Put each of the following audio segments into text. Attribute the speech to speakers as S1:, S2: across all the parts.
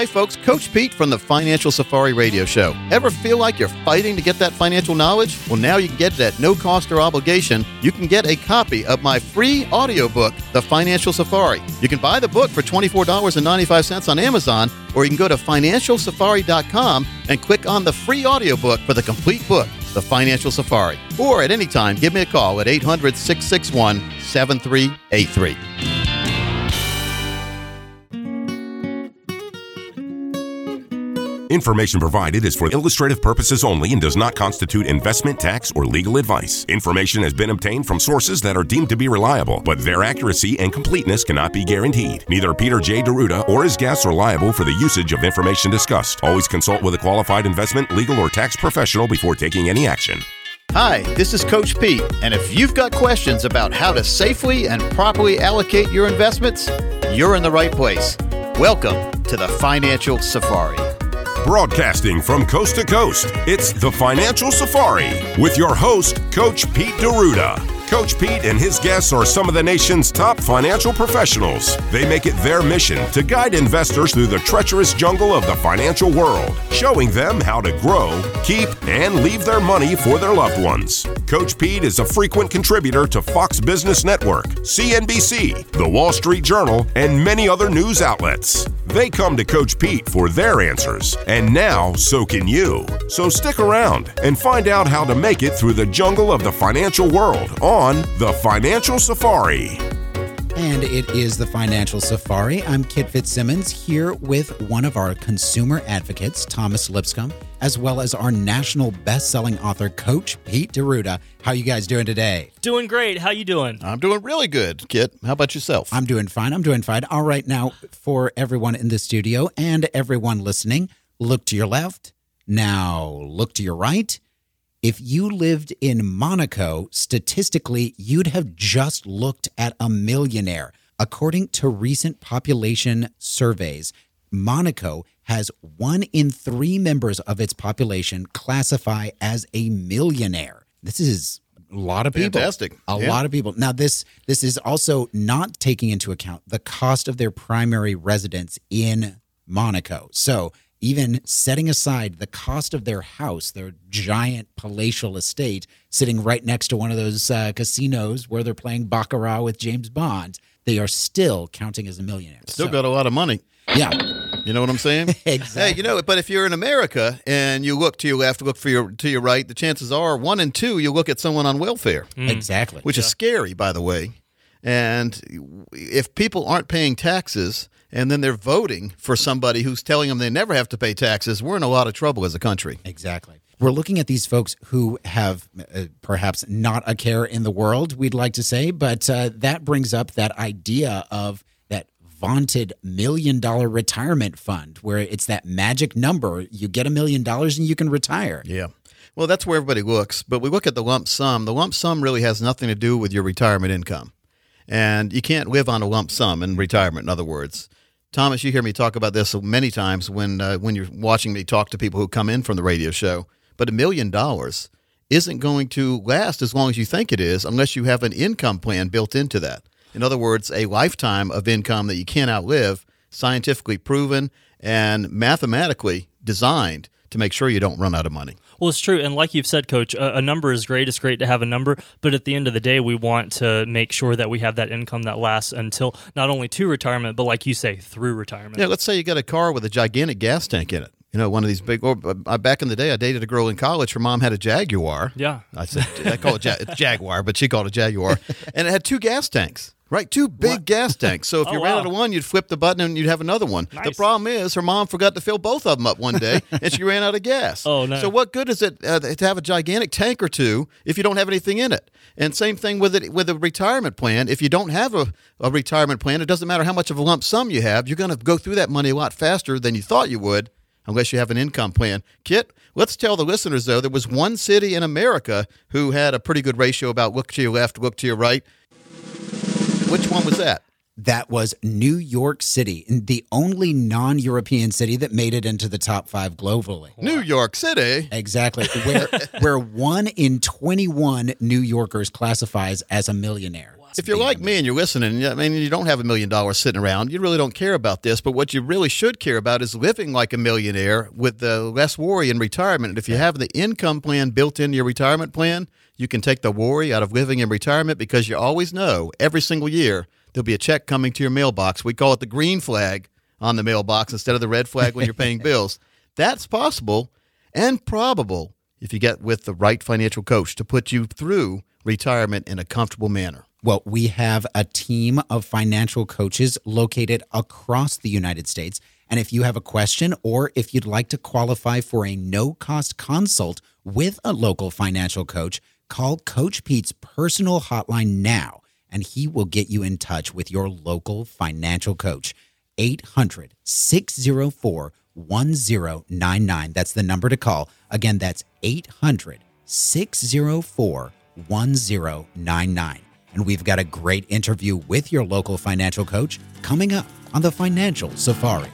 S1: Hey folks, Coach Pete from the Financial Safari Radio Show. Ever feel like you're fighting to get that financial knowledge? Well, now you can get it at no cost or obligation. You can get a copy of my free audiobook, The Financial Safari. You can buy the book for $24.95 on Amazon, or you can go to financialsafari.com and click on the free audiobook for the complete book, The Financial Safari. Or at any time, give me a call at 800 661 7383.
S2: Information provided is for illustrative purposes only and does not constitute investment, tax, or legal advice. Information has been obtained from sources that are deemed to be reliable, but their accuracy and completeness cannot be guaranteed. Neither Peter J. D'Arruda or his guests are liable for the usage of information discussed. Always consult with a qualified investment, legal, or tax professional before taking any action.
S1: Hi, this is Coach Pete, and if you've got questions about how to safely and properly allocate your investments, you're in the right place. Welcome to the Financial Safari.
S2: Broadcasting from coast to coast, it's the Financial Safari with your host, Coach Pete D'Arruda. Coach Pete and his guests are some of the nation's top financial professionals. They make it their mission to guide investors through the treacherous jungle of the financial world, showing them how to grow, keep, and leave their money for their loved ones. Coach Pete is a frequent contributor to Fox Business Network, CNBC, The Wall Street Journal, and many other news outlets. They come to Coach Pete for their answers, and now so can you. So stick around and find out how to make it through the jungle of the financial world on The Financial Safari.
S3: And it is the Financial Safari. I'm Kit Fitzsimmons here with one of our consumer advocates, Thomas Lipscomb, as well as our national best-selling author, Coach Pete D'Arruda. How you guys doing today?
S4: Doing great. How you doing?
S1: I'm doing really good, Kit. How about yourself?
S3: I'm doing fine. I'm doing fine. All right, now for everyone in the studio and everyone listening, look to your left. Now look to your right. If you lived in Monaco, statistically, you'd have just looked at a millionaire. According to recent population surveys, Monaco has one in three members of its population classify as a millionaire. This is a lot of people.
S1: Fantastic.
S3: A
S1: Yeah.
S3: lot of people. Now this this is also not taking into account the cost of their primary residence in Monaco. So even setting aside the cost of their house, their giant palatial estate sitting right next to one of those uh, casinos where they're playing baccarat with James Bond, they are still counting as a millionaire.
S1: Still
S3: So,
S1: got a lot of money.
S3: yeah,
S1: You know what I'm saying?
S3: Exactly.
S1: Hey, you know, but if you're in America and you look to your left, look for your to your right, the chances are one and two you look at someone on welfare,
S3: exactly.
S1: which is scary, by the way. And if people aren't paying taxes and then they're voting for somebody who's telling them they never have to pay taxes, we're in a lot of trouble as a country.
S3: Exactly. We're looking at these folks who have uh, perhaps not a care in the world, we'd like to say, but uh, that brings up that idea of that vaunted million dollar retirement fund where it's that magic number. You get a million dollars and you can retire.
S1: Yeah. Well, that's where everybody looks. But we look at the lump sum. The lump sum really has nothing to do with your retirement income. And you can't live on a lump sum in retirement, in other words. Thomas, you hear me talk about this many times when, uh, when you're watching me talk to people who come in from the radio show. But a million dollars isn't going to last as long as you think it is unless you have an income plan built into that. In other words, a lifetime of income that you can't outlive, scientifically proven and mathematically designed to make sure you don't run out of money.
S4: Well, it's true, and like you've said, Coach, a, a number is great. It's great to have a number, but at the end of the day, we want to make sure that we have that income that lasts until not only to retirement, but like you say, through retirement.
S1: Yeah, let's say you got a car with a gigantic gas tank in it. You know, one of these big. Or uh, back in the day, I dated a girl in college. Her mom had a Jaguar.
S4: Yeah.
S1: I said I call it ja- Jaguar, but she called it Jaguar, and it had two gas tanks. Right, two big gas tanks. So if
S4: Oh,
S1: you ran
S4: wow.
S1: out of one, you'd flip the button and you'd have another one. The problem is her mom forgot to fill both of them up one day, and she ran out of gas.
S4: Oh, no.
S1: So what good is it uh, to have a gigantic tank or two if you don't have anything in it? And same thing with it with a retirement plan. If you don't have a, a retirement plan, it doesn't matter how much of a lump sum you have. You're going to go through that money a lot faster than you thought you would, unless you have an income plan. Kit, let's tell the listeners though there was one city in America who had a pretty good ratio about look to your left, look to your right. Which one was that?
S3: That was New York City, the only non European city that made it into the top five globally.
S1: New York City.
S3: Exactly. Where where one in 21 New Yorkers classifies as a millionaire.
S1: If you're like me and you're listening, I mean, you don't have a million dollars sitting around, you really don't care about this. But what you really should care about is living like a millionaire with the less worry in retirement. And if you have the income plan built into your retirement plan, you can take the worry out of living in retirement because you always know every single year there'll be a check coming to your mailbox. We call it the green flag on the mailbox instead of the red flag when you're paying bills. That's possible and probable if you get with the right financial coach to put you through retirement in a comfortable manner.
S3: Well, we have a team of financial coaches located across the United States. And if you have a question or if you'd like to qualify for a no cost consult with a local financial coach, call Coach Pete's personal hotline now and he will get you in touch with your local financial coach. 800 604 1099. That's the number to call. Again, that's 800 604 1099. And we've got a great interview with your local financial coach coming up on the Financial Safari.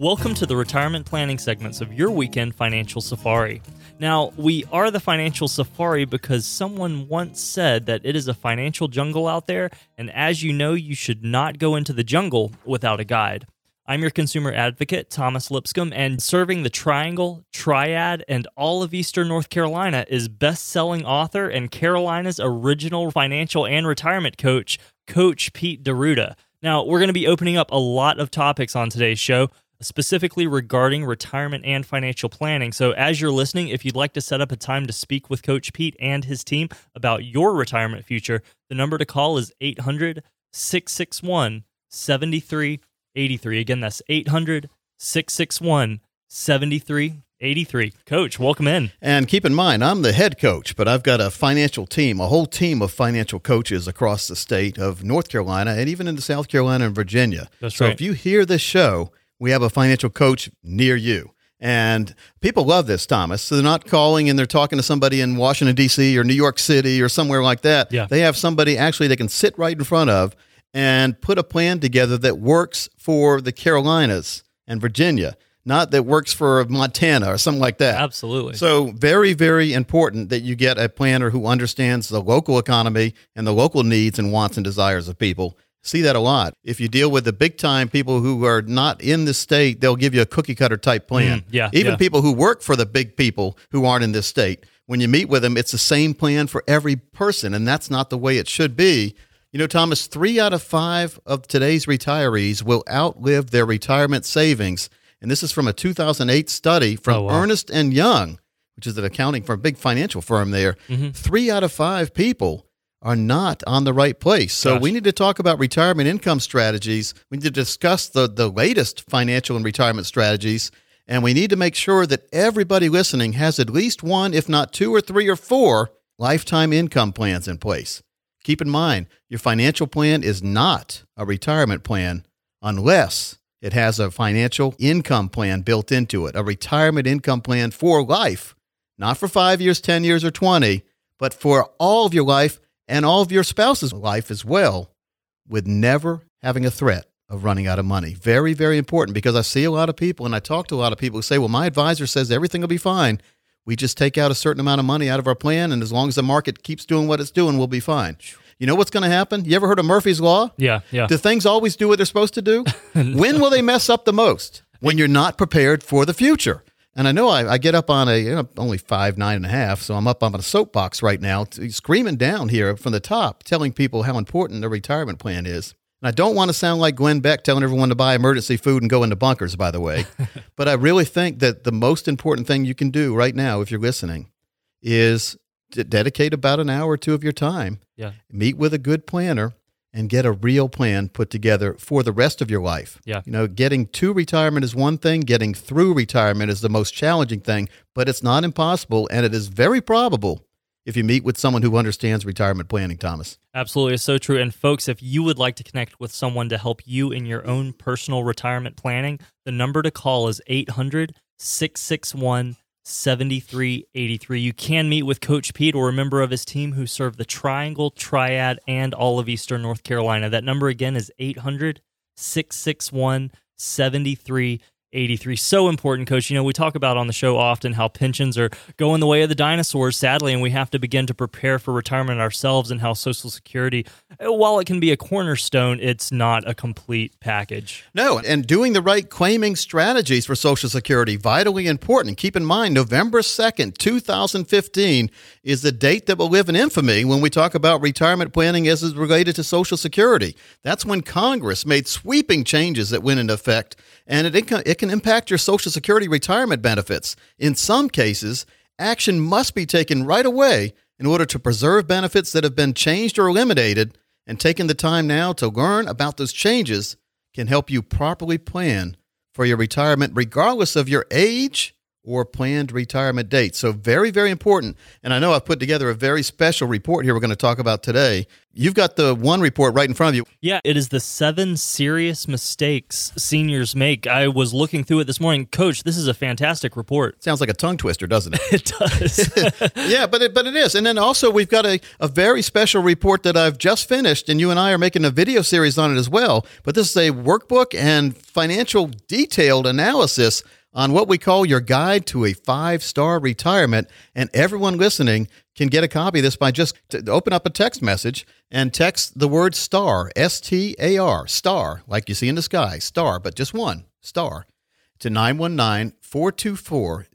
S4: Welcome to the retirement planning segments of your weekend financial safari. Now, we are the financial safari because someone once said that it is a financial jungle out there, and as you know, you should not go into the jungle without a guide. I'm your consumer advocate, Thomas Lipscomb, and serving the Triangle, Triad, and all of Eastern North Carolina is best selling author and Carolina's original financial and retirement coach, Coach Pete D'Arruda. Now, we're going to be opening up a lot of topics on today's show specifically regarding retirement and financial planning. So, as you're listening, if you'd like to set up a time to speak with Coach Pete and his team about your retirement future, the number to call is 800 661 7383. Again, that's 800 661 7383. Coach, welcome in.
S1: And keep in mind, I'm the head coach, but I've got a financial team, a whole team of financial coaches across the state of North Carolina and even into South Carolina and Virginia.
S4: That's
S1: so
S4: right.
S1: if you hear this show, we have a financial coach near you. And people love this, Thomas. So they're not calling and they're talking to somebody in Washington, D.C. or New York City or somewhere like that.
S4: Yeah.
S1: They have somebody actually they can sit right in front of and put a plan together that works for the Carolinas and Virginia, not that works for Montana or something like that.
S4: Absolutely.
S1: So, very, very important that you get a planner who understands the local economy and the local needs and wants and desires of people. See that a lot. If you deal with the big time people who are not in the state, they'll give you a cookie cutter type plan.
S4: Mm, yeah,
S1: Even
S4: yeah.
S1: people who work for the big people who aren't in this state, when you meet with them, it's the same plan for every person, and that's not the way it should be. You know, Thomas, three out of five of today's retirees will outlive their retirement savings. And this is from a 2008 study from
S4: Oh, wow.
S1: Ernst and Young, which is an accounting firm, a big financial firm there.
S4: Mm-hmm.
S1: Three out of five people are not on the right place. So
S4: Gosh.
S1: we need to talk about retirement income strategies. We need to discuss the, the latest financial and retirement strategies. And we need to make sure that everybody listening has at least one, if not two or three or four, lifetime income plans in place. Keep in mind, your financial plan is not a retirement plan unless it has a financial income plan built into it, a retirement income plan for life, not for five years, 10 years, or 20, but for all of your life and all of your spouse's life as well, with never having a threat of running out of money. Very, very important because I see a lot of people and I talk to a lot of people who say, well, my advisor says everything will be fine. We just take out a certain amount of money out of our plan, and as long as the market keeps doing what it's doing, we'll be fine. You know what's going to happen? You ever heard of Murphy's Law?
S4: yeah, yeah.
S1: Do things always do what they're supposed to do? When will they mess up the most? When you're not prepared for the future. And I know I, I get up on a you know, only five nine and a half, so I'm up on a soapbox right now, t- screaming down here from the top, telling people how important the retirement plan is. And I don't want to sound like Glenn Beck telling everyone to buy emergency food and go into bunkers, by the way. but I really think that the most important thing you can do right now, if you're listening, is to dedicate about an hour or two of your time
S4: yeah.
S1: meet with a good planner and get a real plan put together for the rest of your life.
S4: Yeah.
S1: You know, getting to retirement is one thing, getting through retirement is the most challenging thing, but it's not impossible and it is very probable if you meet with someone who understands retirement planning, Thomas.
S4: Absolutely, it's so true. And folks, if you would like to connect with someone to help you in your own personal retirement planning, the number to call is 800 661 7383. You can meet with Coach Pete or a member of his team who serve the Triangle, Triad, and all of Eastern North Carolina. That number again is 800 661 7383. 83. So important, coach. You know, we talk about on the show often how pensions are going the way of the dinosaurs, sadly, and we have to begin to prepare for retirement ourselves and how Social Security, while it can be a cornerstone, it's not a complete package.
S1: No, and doing the right claiming strategies for Social Security, vitally important. Keep in mind, November 2nd, 2015 is the date that will live in infamy when we talk about retirement planning as is related to Social Security. That's when Congress made sweeping changes that went into effect, and it, it can impact your Social Security retirement benefits. In some cases, action must be taken right away in order to preserve benefits that have been changed or eliminated, and taking the time now to learn about those changes can help you properly plan for your retirement, regardless of your age or planned retirement date. So, very, very important. And I know I've put together a very special report here we're going to talk about today. You've got the one report right in front of you.
S4: Yeah, it is the seven serious mistakes seniors make. I was looking through it this morning. Coach, this is a fantastic report.
S1: Sounds like a tongue twister, doesn't it?
S4: it does.
S1: yeah, but it, but it is. And then also, we've got a, a very special report that I've just finished, and you and I are making a video series on it as well. But this is a workbook and financial detailed analysis on what we call your guide to a five star retirement. And everyone listening can get a copy of this by just open up a text message and text the word star, S T A R, star, like you see in the sky, star, but just one, star, to 919 424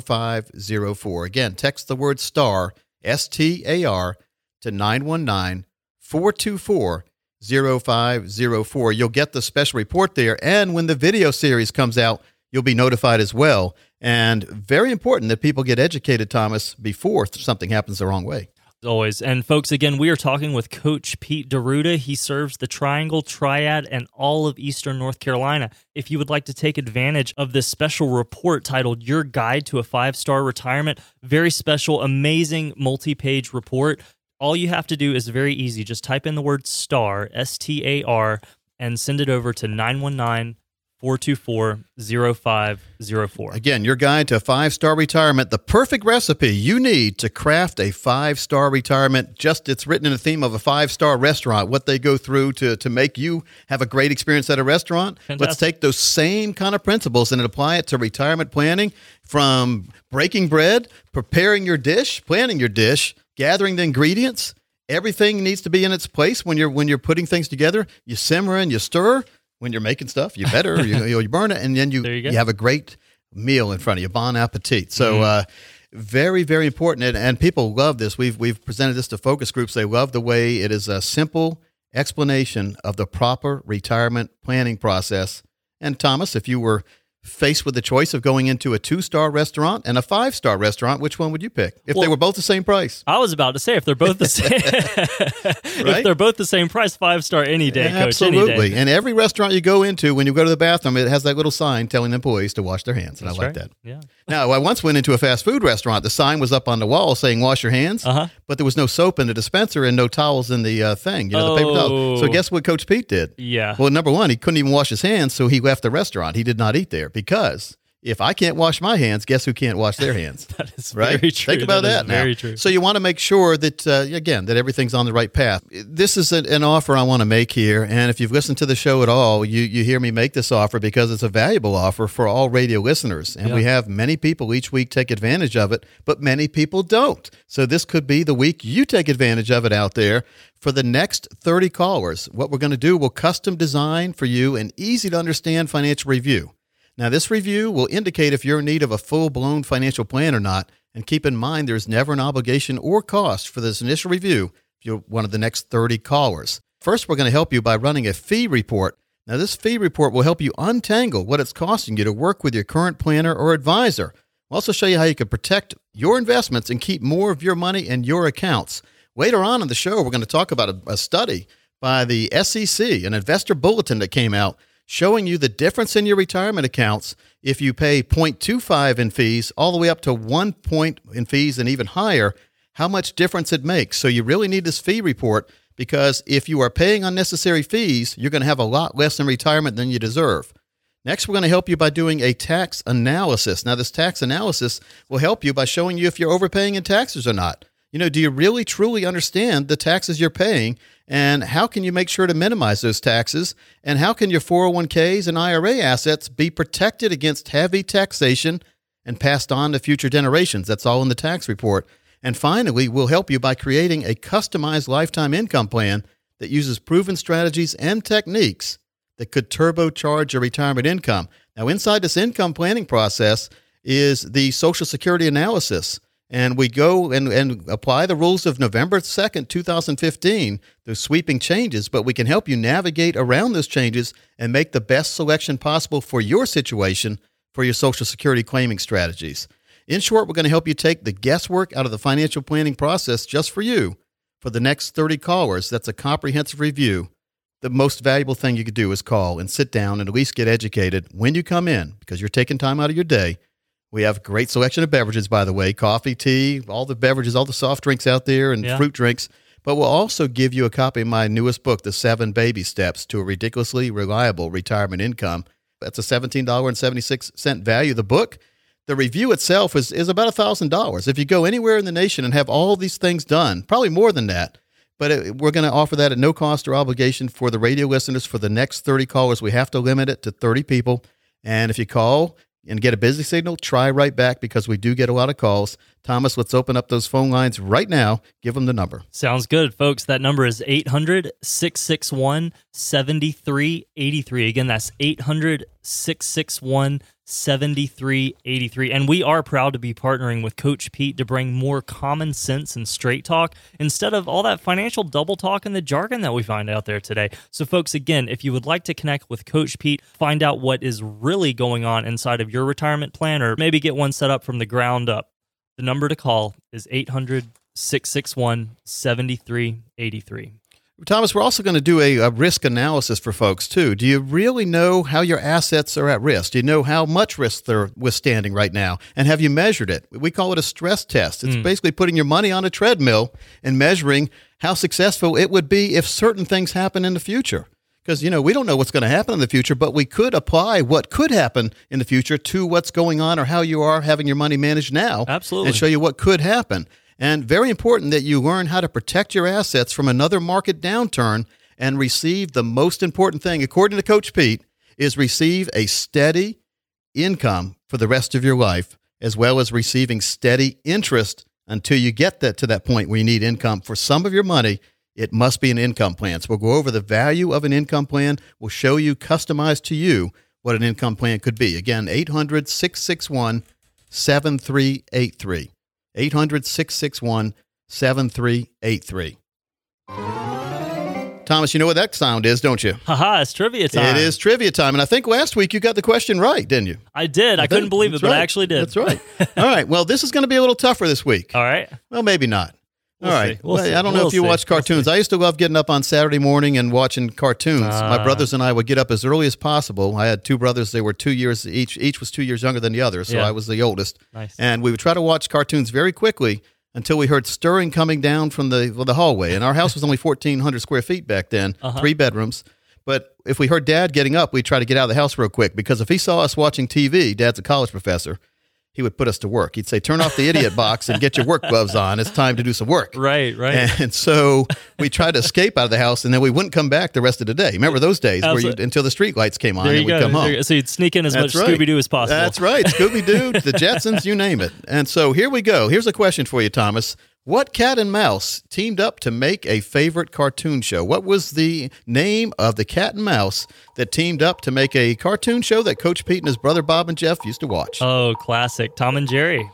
S1: 0504. Again, text the word star, S T A R, to 919 424 0504. You'll get the special report there. And when the video series comes out, you'll be notified as well. And very important that people get educated, Thomas, before something happens the wrong way.
S4: Always. And folks, again, we are talking with Coach Pete D'Arruda. He serves the Triangle, Triad, and all of Eastern North Carolina. If you would like to take advantage of this special report titled Your Guide to a Five Star Retirement, very special, amazing multi page report. All you have to do is very easy. Just type in the word STAR, S T A R, and send it over to 919 424 0504.
S1: Again, your guide to five star retirement, the perfect recipe you need to craft a five star retirement. Just it's written in the theme of a five star restaurant, what they go through to, to make you have a great experience at a restaurant.
S4: Fantastic.
S1: Let's take those same kind of principles and apply it to retirement planning from breaking bread, preparing your dish, planning your dish, gathering the ingredients. Everything needs to be in its place when you're when you're putting things together. You simmer and you stir when you're making stuff. You better you, you burn it, and then you
S4: you,
S1: you, have a great meal in front of you. Bon appetit. So. Mm-hmm. Uh, very, very important, and, and people love this. We've we've presented this to focus groups. They love the way it is a simple explanation of the proper retirement planning process. And Thomas, if you were faced with the choice of going into a two star restaurant and a five star restaurant, which one would you pick if well, they were both the same price?
S4: I was about to say if they're both the same, right? if they're both the same price, five star any day,
S1: yeah, Absolutely.
S4: Day.
S1: And every restaurant you go into, when you go to the bathroom, it has that little sign telling the employees to wash their hands, and
S4: That's
S1: I like
S4: right.
S1: that.
S4: Yeah.
S1: Now, I once went into a fast food restaurant. The sign was up on the wall saying "wash your hands,"
S4: uh-huh.
S1: but there was no soap in the dispenser and no towels in the uh, thing. You know,
S4: oh.
S1: the paper towels. So guess what Coach Pete did?
S4: Yeah.
S1: Well, number one, he couldn't even wash his hands, so he left the restaurant. He did not eat there because if I can't wash my hands, guess who can't wash their hands?
S4: that is
S1: right?
S4: very true.
S1: Think about
S4: that.
S1: that, now.
S4: Very true.
S1: So you want to make sure that uh, again that everything's on the right path. This is an, an offer I want to make here, and if you've listened to the show at all, you you hear me make this offer because it's a valuable offer for all radio listeners, and
S4: Yeah.
S1: we have many people each week take advantage of it, but many people don't. So this could be the week you take advantage of it out there. For the next 30 callers, what we're going to do, we'll custom design for you an easy to understand financial review. Now, this review will indicate if you're in need of a full blown financial plan or not. And keep in mind, there's never an obligation or cost for this initial review if you're one of the next 30 callers. First, we're going to help you by running a fee report. Now, this fee report will help you untangle what it's costing you to work with your current planner or advisor. We'll also show you how you can protect your investments and keep more of your money in your accounts. Later on in the show, we're going to talk about a, a study by the SEC, an investor bulletin that came out showing you the difference in your retirement accounts if you pay 0.25 in fees all the way up to 1 point in fees and even higher, how much difference it makes. So you really need this fee report because if you are paying unnecessary fees, you're going to have a lot less in retirement than you deserve. Next, we're going to help you by doing a tax analysis. Now, this tax analysis will help you by showing you if you're overpaying in taxes or not. You know, do you really truly understand the taxes you're paying? And how can you make sure to minimize those taxes? And how can your 401ks and IRA assets be protected against heavy taxation and passed on to future generations? That's all in the tax report. And finally, we'll help you by creating a customized lifetime income plan that uses proven strategies and techniques that could turbocharge your retirement income. Now, inside this income planning process is the Social Security analysis and we go and, and apply the rules of November 2nd, 2015, those sweeping changes, but we can help you navigate around those changes and make the best selection possible for your situation for your Social Security claiming strategies. In short, we're going to help you take the guesswork out of the financial planning process just for you. For the next 30 callers, that's a comprehensive review. The most valuable thing you could do is call and sit down and at least get educated when you come in because you're taking time out of your day we have a great selection of beverages, by the way coffee, tea, all the beverages, all the soft drinks out there, and
S4: Yeah.
S1: fruit drinks. But we'll also give you a copy of my newest book, The Seven Baby Steps to a Ridiculously Reliable Retirement Income. That's a $17.76 value. The book, the review itself is, is about $1,000. If you go anywhere in the nation and have all these things done, probably more than that, but it, we're going to offer that at no cost or obligation for the radio listeners for the next 30 callers. We have to limit it to 30 people. And if you call and get a busy signal, try right back because we do get a lot of calls. Thomas, let's open up those phone lines right now. Give them the number.
S4: Sounds good, folks. That number is 800 661 7383. Again, that's 800 661 7383. And we are proud to be partnering with Coach Pete to bring more common sense and straight talk instead of all that financial double talk and the jargon that we find out there today. So, folks, again, if you would like to connect with Coach Pete, find out what is really going on inside of your retirement plan, or maybe get one set up from the ground up, the number to call is 800 661 7383.
S1: Thomas, we're also going to do a, a risk analysis for folks too. Do you really know how your assets are at risk? Do you know how much risk they're withstanding right now? And have you measured it? We call it a stress test. It's hmm. basically putting your money on a treadmill and measuring how successful it would be if certain things happen in the future. Because, you know, we don't know what's going to happen in the future, but we could apply what could happen in the future to what's going on or how you are having your money managed now.
S4: Absolutely.
S1: And show you what could happen. And very important that you learn how to protect your assets from another market downturn and receive the most important thing, according to Coach Pete, is receive a steady income for the rest of your life, as well as receiving steady interest until you get that to that point where you need income for some of your money. It must be an income plan. So we'll go over the value of an income plan. We'll show you customized to you what an income plan could be. Again, 800 661 7383. 800 661 7383. Thomas, you know what that sound is, don't you?
S4: Haha, it's trivia time.
S1: It is trivia time. And I think last week you got the question right, didn't you?
S4: I did. I, couldn't believe it, but I actually did.
S1: That's right. All right. Well, this is going to be a little tougher this week.
S4: All right.
S1: Well, maybe not.
S4: We'll
S1: All right.
S4: see. We'll
S1: Well. I don't know if you
S4: see.
S1: watch cartoons. I used to love getting up on Saturday morning and watching cartoons. My
S4: Ah.
S1: brothers and I would get up as early as possible. I had two brothers; they were two years each. Each was two years younger than the other, so
S4: Yeah.
S1: I was the oldest.
S4: Nice.
S1: And we would try to watch cartoons very quickly until we heard stirring coming down from the well, the hallway. And our house was only fourteen hundred square feet back then,
S4: Uh-huh.
S1: three bedrooms. But if we heard Dad getting up, we'd try to get out of the house real quick because if he saw us watching TV, Dad's a college professor. He would put us to work. He'd say, "Turn off the idiot box and get your work gloves on. It's time to do some work."
S4: Right, right.
S1: And so we tried to escape out of the house, and then we wouldn't come back the rest of the day. Remember those days where you, until the street lights came on,
S4: there
S1: and we'd
S4: go.
S1: come home.
S4: You. So you'd sneak in as
S1: That's
S4: much
S1: right.
S4: Scooby Doo as possible.
S1: That's right, Scooby Doo, the Jetsons, you name it. And so here we go. Here's a question for you, Thomas. What cat and mouse teamed up to make a favorite cartoon show? What was the name of the cat and mouse that teamed up to make a cartoon show that Coach Pete and his brother Bob and Jeff used to watch?
S4: Oh, classic. Tom and Jerry.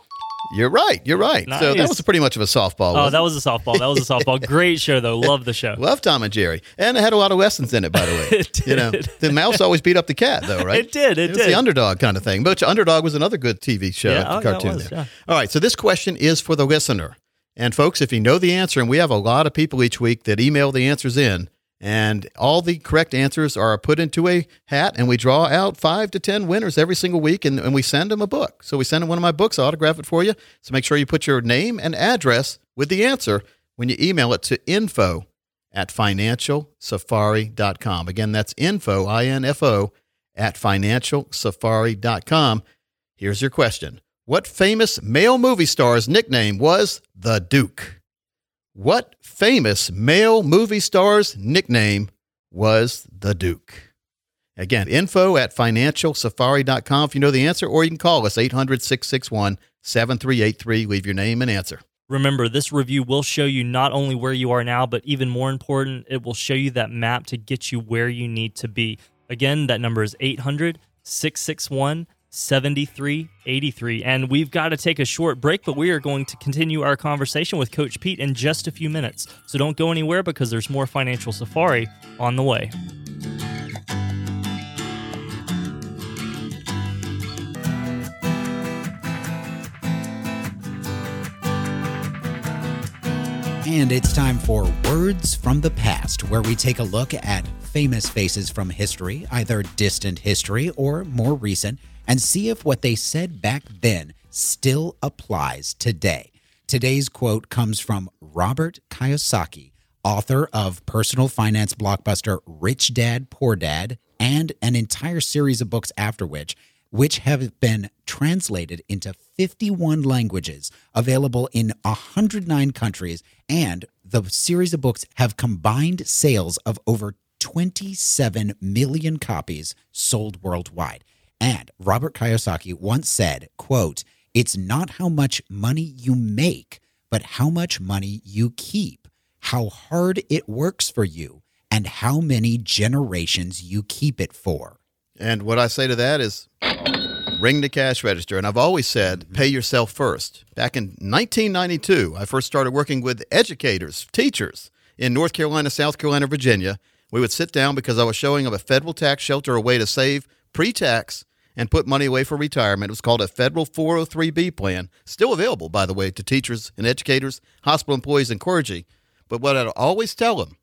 S1: you're right. You're right. So that was pretty much of a softball.
S4: Oh, that was a softball. That was a softball. Great show, though. Love the show.
S1: Love Tom and Jerry, and it had a lot of lessons in it. By the way,
S4: It
S1: you know, the mouse always beat up the cat, though, right?
S4: It did, it
S1: was
S4: did.
S1: the underdog kind of thing. But Underdog was another good TV show,
S4: Yeah, oh, that
S1: cartoon.
S4: was,
S1: there.
S4: yeah.
S1: All right, so this question is for the listener, and folks, if you know the answer, and we have a lot of people each week that email the answers in. And all the correct answers are put into a hat, and we draw out five to 10 winners every single week, and, and we send them a book. So we send them one of my books, I'll autograph it for you. So make sure you put your name and address with the answer when you email it to info at financialsafari.com. Again, that's info, I N F O, at financialsafari.com. Here's your question What famous male movie star's nickname was the Duke? What famous male movie star's nickname was the Duke? Again, info at financialsafari.com if you know the answer, or you can call us 800 661 7383. Leave your name and answer.
S4: Remember, this review will show you not only where you are now, but even more important, it will show you that map to get you where you need to be. Again, that number is 800 661 7383. And we've got to take a short break, but we are going to continue our conversation with Coach Pete in just a few minutes. So don't go anywhere because there's more Financial Safari on the way.
S3: And it's time for Words from the Past, where we take a look at famous faces from history, either distant history or more recent, and see if what they said back then still applies today. Today's quote comes from Robert Kiyosaki, author of personal finance blockbuster Rich Dad Poor Dad and an entire series of books after which which have been translated into 51 languages, available in 109 countries, and the series of books have combined sales of over 27 million copies sold worldwide. And Robert Kiyosaki once said, quote, "It's not how much money you make, but how much money you keep, how hard it works for you, and how many generations you keep it for."
S1: And what I say to that is ring the cash register. And I've always said mm-hmm. pay yourself first. Back in 1992, I first started working with educators, teachers in North Carolina, South Carolina, Virginia. We would sit down because I was showing them a federal tax shelter, a way to save pre tax and put money away for retirement. It was called a federal 403B plan, still available, by the way, to teachers and educators, hospital employees, and clergy. But what I'd always tell them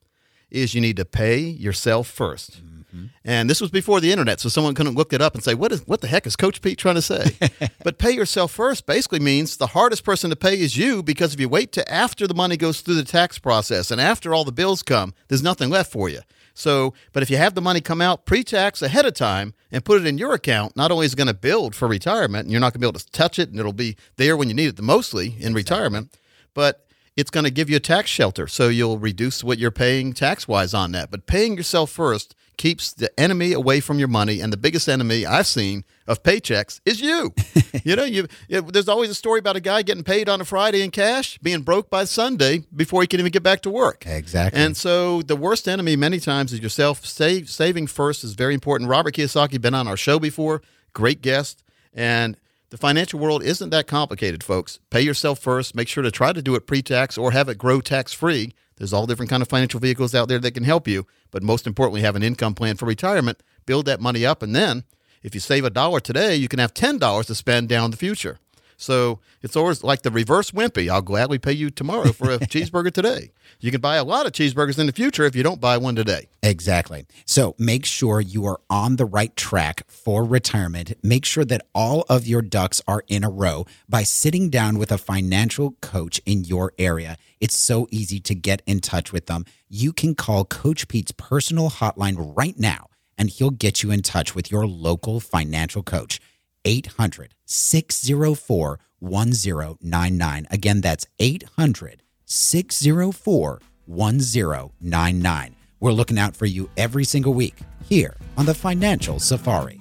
S1: is you need to pay yourself 1st mm-hmm. And this was before the internet, so someone couldn't look it up and say, "What is what the heck is Coach Pete trying to say?" but pay yourself first basically means the hardest person to pay is you because if you wait to after the money goes through the tax process and after all the bills come, there's nothing left for you. So, but if you have the money come out pre-tax ahead of time and put it in your account, not only is it going to build for retirement, and you're not going to be able to touch it, and it'll be there when you need it the mostly in retirement, but it's going to give you a tax shelter. So you'll reduce what you're paying tax wise on that. But paying yourself first keeps the enemy away from your money. And the biggest enemy I've seen of paychecks is you. you know, you it, there's always a story about a guy getting paid on a Friday in cash, being broke by Sunday before he can even get back to work.
S3: Exactly.
S1: And so the worst enemy many times is yourself. Save, saving first is very important. Robert Kiyosaki been on our show before, great guest, and the financial world isn't that complicated, folks. Pay yourself first. Make sure to try to do it pre-tax or have it grow tax-free. There's all different kind of financial vehicles out there that can help you, but most importantly, have an income plan for retirement. Build that money up, and then if you save a dollar today, you can have ten dollars to spend down the future. So it's always like the reverse wimpy. I'll gladly pay you tomorrow for a cheeseburger today. You can buy a lot of cheeseburgers in the future if you don't buy one today.
S3: Exactly. So make sure you are on the right track for retirement. Make sure that all of your ducks are in a row by sitting down with a financial coach in your area. It's so easy to get in touch with them. You can call Coach Pete's personal hotline right now, and he'll get you in touch with your local financial coach. 800 604 1099. Again, that's 800 604 1099. We're looking out for you every single week here on the Financial Safari.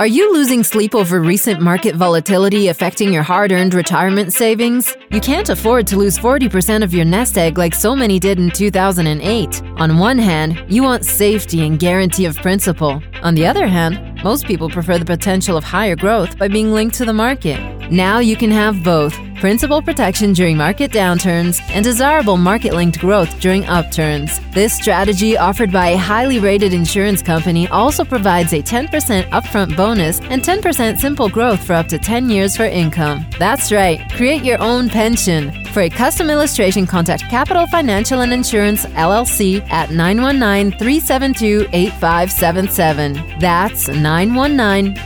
S5: Are you losing sleep over recent market volatility affecting your hard earned retirement savings? You can't afford to lose 40% of your nest egg like so many did in 2008. On one hand, you want safety and guarantee of principal. On the other hand, most people prefer the potential of higher growth by being linked to the market. Now you can have both principal protection during market downturns and desirable market linked growth during upturns. This strategy, offered by a highly rated insurance company, also provides a 10% upfront bonus and 10% simple growth for up to 10 years for income. That's right, create your own pension. For a custom illustration, contact Capital Financial and Insurance LLC at 919 372 8577. That's 919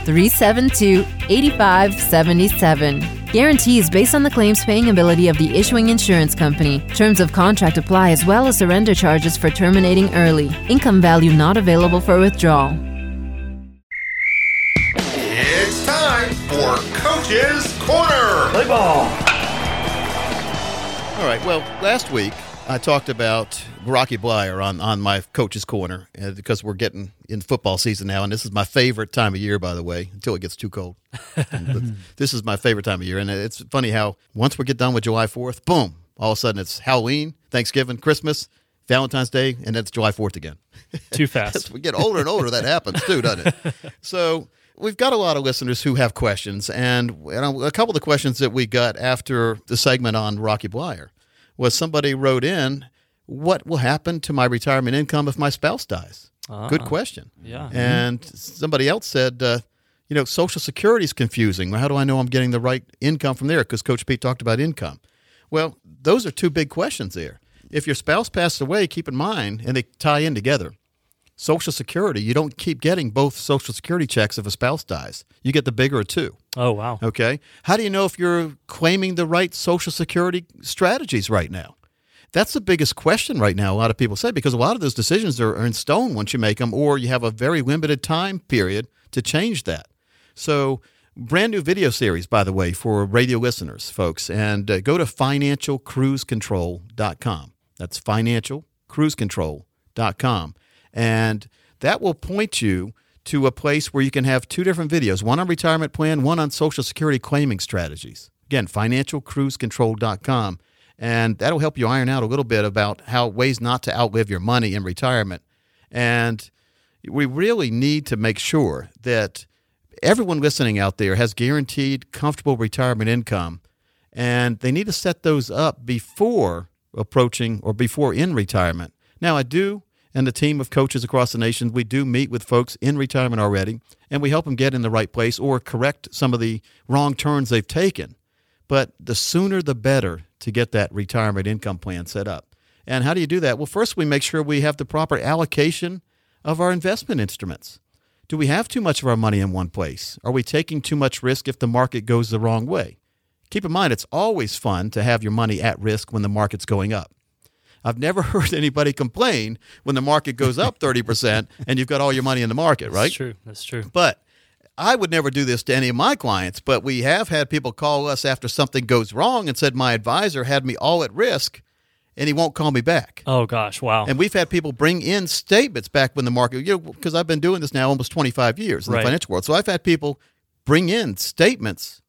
S5: 372 8577. Guarantees based on the claims paying ability of the issuing insurance company. Terms of contract apply as well as surrender charges for terminating early. Income value not available for withdrawal.
S6: It's time for
S2: Coach's Corner.
S6: Play ball.
S1: All right. Well, last week I talked about Rocky Bleier on, on my coach's corner uh, because we're getting in football season now, and this is my favorite time of year, by the way, until it gets too cold. This is my favorite time of year, and it's funny how once we get done with July Fourth, boom, all of a sudden it's Halloween, Thanksgiving, Christmas, Valentine's Day, and then it's July Fourth again.
S4: Too
S1: As
S4: fast.
S1: we get older and older, that happens too, doesn't it? So we've got a lot of listeners who have questions, and a couple of the questions that we got after the segment on Rocky Bleier was somebody wrote in, "What will happen to my retirement income if my spouse dies?" Good question.
S4: Yeah.
S1: And somebody else said, uh, you know, Social Security is confusing. How do I know I'm getting the right income from there? Because Coach Pete talked about income. Well, those are two big questions there. If your spouse passed away, keep in mind, and they tie in together. Social Security, you don't keep getting both Social Security checks if a spouse dies. You get the bigger of two.
S4: Oh wow.
S1: Okay. How do you know if you're claiming the right Social Security strategies right now? That's the biggest question right now. A lot of people say because a lot of those decisions are, in stone once you make them, or you have a very limited time period to change that. So, brand new video series, by the way, for radio listeners, folks, and uh, go to financialcruisecontrol.com. That's financialcruisecontrol.com. And that will point you to a place where you can have two different videos one on retirement plan, one on Social Security claiming strategies. Again, financialcruisecontrol.com. And that'll help you iron out a little bit about how ways not to outlive your money in retirement. And we really need to make sure that everyone listening out there has guaranteed comfortable retirement income and they need to set those up before approaching or before in retirement. Now, I do, and the team of coaches across the nation, we do meet with folks in retirement already, and we help them get in the right place or correct some of the wrong turns they've taken. But the sooner the better to get that retirement income plan set up. And how do you do that? Well, first, we make sure we have the proper allocation of our investment instruments. Do we have too much of our money in one place? Are we taking too much risk if the market goes the wrong way? Keep in mind, it's always fun to have your money at risk when the market's going up. I've never heard anybody complain when the market goes up 30% and you've got all your money in the market, right?
S4: That's true. That's true.
S1: But I would never do this to any of my clients, but we have had people call us after something goes wrong and said, My advisor had me all at risk and he won't call me back.
S4: Oh gosh. Wow.
S1: And we've had people bring in statements back when the market, you know, because I've been doing this now almost 25 years in
S4: Right.
S1: the financial world. So I've had people bring in statements,